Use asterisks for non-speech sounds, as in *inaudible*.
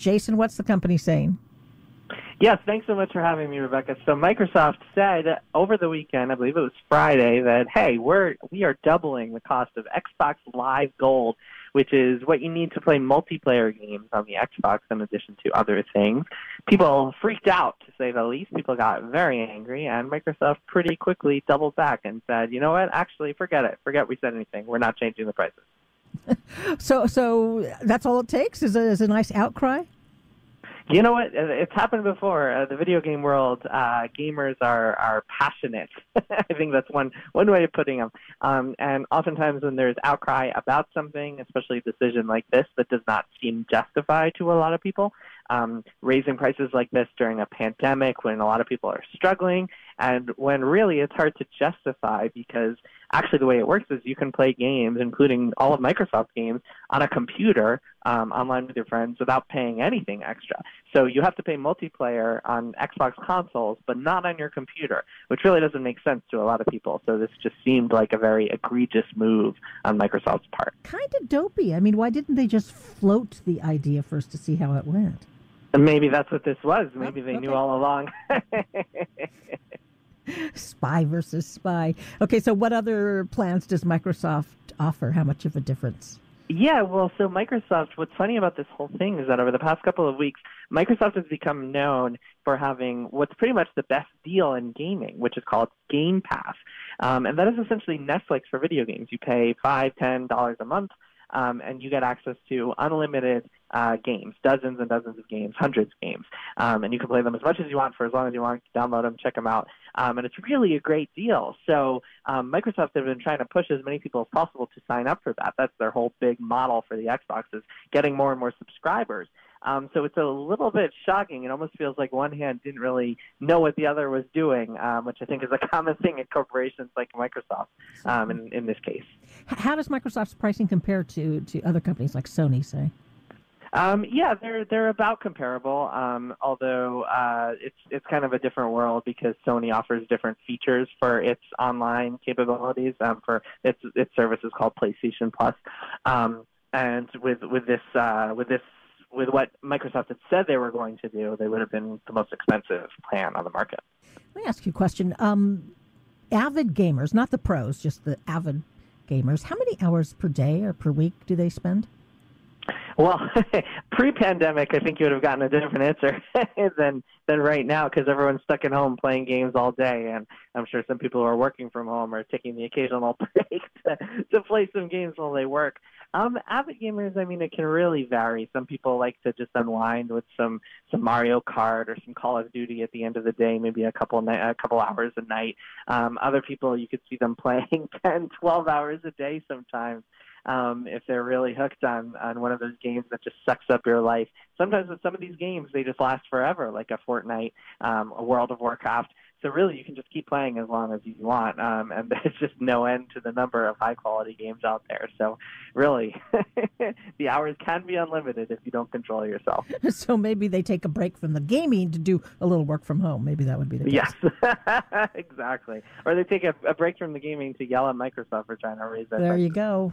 Jason, what's the company saying? Yes, thanks so much for having me, Rebecca. So Microsoft said over the weekend, I believe it was Friday, that hey, we're we are doubling the cost of Xbox Live Gold, which is what you need to play multiplayer games on the Xbox in addition to other things. People freaked out to say the least. People got very angry, and Microsoft pretty quickly doubled back and said, you know what? Actually, forget it. Forget we said anything. We're not changing the prices. *laughs* So, so that's all it takes is a, is a nice outcry. You know what? It's happened before. Uh, the video game world, uh, gamers are are passionate. *laughs* I think that's one one way of putting them. Um, and oftentimes, when there's outcry about something, especially a decision like this that does not seem justified to a lot of people, um, raising prices like this during a pandemic when a lot of people are struggling, and when really it's hard to justify because actually the way it works is you can play games, including all of Microsoft games, on a computer um, online with your friends without paying anything extra. So you have to pay multiplayer on Xbox consoles, but not on your computer, which really doesn't make sense to a lot of people. So this just seemed like a very egregious move on Microsoft's part. Kind of dopey. I mean, why didn't they just float the idea first to see how it went? Maybe that's what this was. Maybe they okay. knew all along. *laughs* Spy versus spy. Okay, so what other plans does Microsoft offer? How much of a difference? Yeah, well, so Microsoft, what's funny about this whole thing is that over the past couple of weeks, Microsoft has become known for having what's pretty much the best deal in gaming, which is called Game Pass. Um, and that is essentially Netflix for video games. You pay five, ten dollars a month, um, and you get access to unlimited uh, games, dozens and dozens of games, hundreds of games, um, and you can play them as much as you want for as long as you want. Download them, check them out, um, and it's really a great deal. So um, Microsoft have been trying to push as many people as possible to sign up for that. That's their whole big model for the Xbox is getting more and more subscribers. Um, so it's a little bit shocking. It almost feels like one hand didn't really know what the other was doing, um, which I think is a *laughs* common thing in corporations like Microsoft um, in, in this case. How does Microsoft's pricing compare to, to other companies like Sony, say? Um, yeah, they're they're about comparable. Um, although uh, it's it's kind of a different world because Sony offers different features for its online capabilities. Um, for its its service is called PlayStation Plus, um, and with with this uh, with this with what Microsoft had said they were going to do, they would have been the most expensive plan on the market. Let me ask you a question. Um, avid gamers, not the pros, just the avid gamers, how many hours per day or per week do they spend? Well, *laughs* pre-pandemic, I think you would have gotten a different answer *laughs* than than right now because everyone's stuck at home playing games all day, and I'm sure some people who are working from home are taking the occasional *laughs* break to, *laughs* to play some games while they work. Um, avid gamers, I mean, it can really vary. Some people like to just unwind with some some Mario Kart or some Call of Duty at the end of the day, maybe a couple ni- a couple hours a night. Um, other people, you could see them *laughs* playing 10, 12 hours a day sometimes um, if they're really hooked on on one of those games that just sucks up your life. Sometimes with some of these games, they just last forever, like a Fortnite, um, a World of Warcraft. So really, you can just keep playing as long as you want, um, and *laughs* there's just no end to the number of high quality games out there. So really, *laughs* the hours can be unlimited if you don't control yourself. *laughs* so maybe they take a break from the gaming to do a little work from home. Maybe that would be the case. Yes, exactly. Or they take a, a break from the gaming to yell at Microsoft for trying to raise their There prices. you go.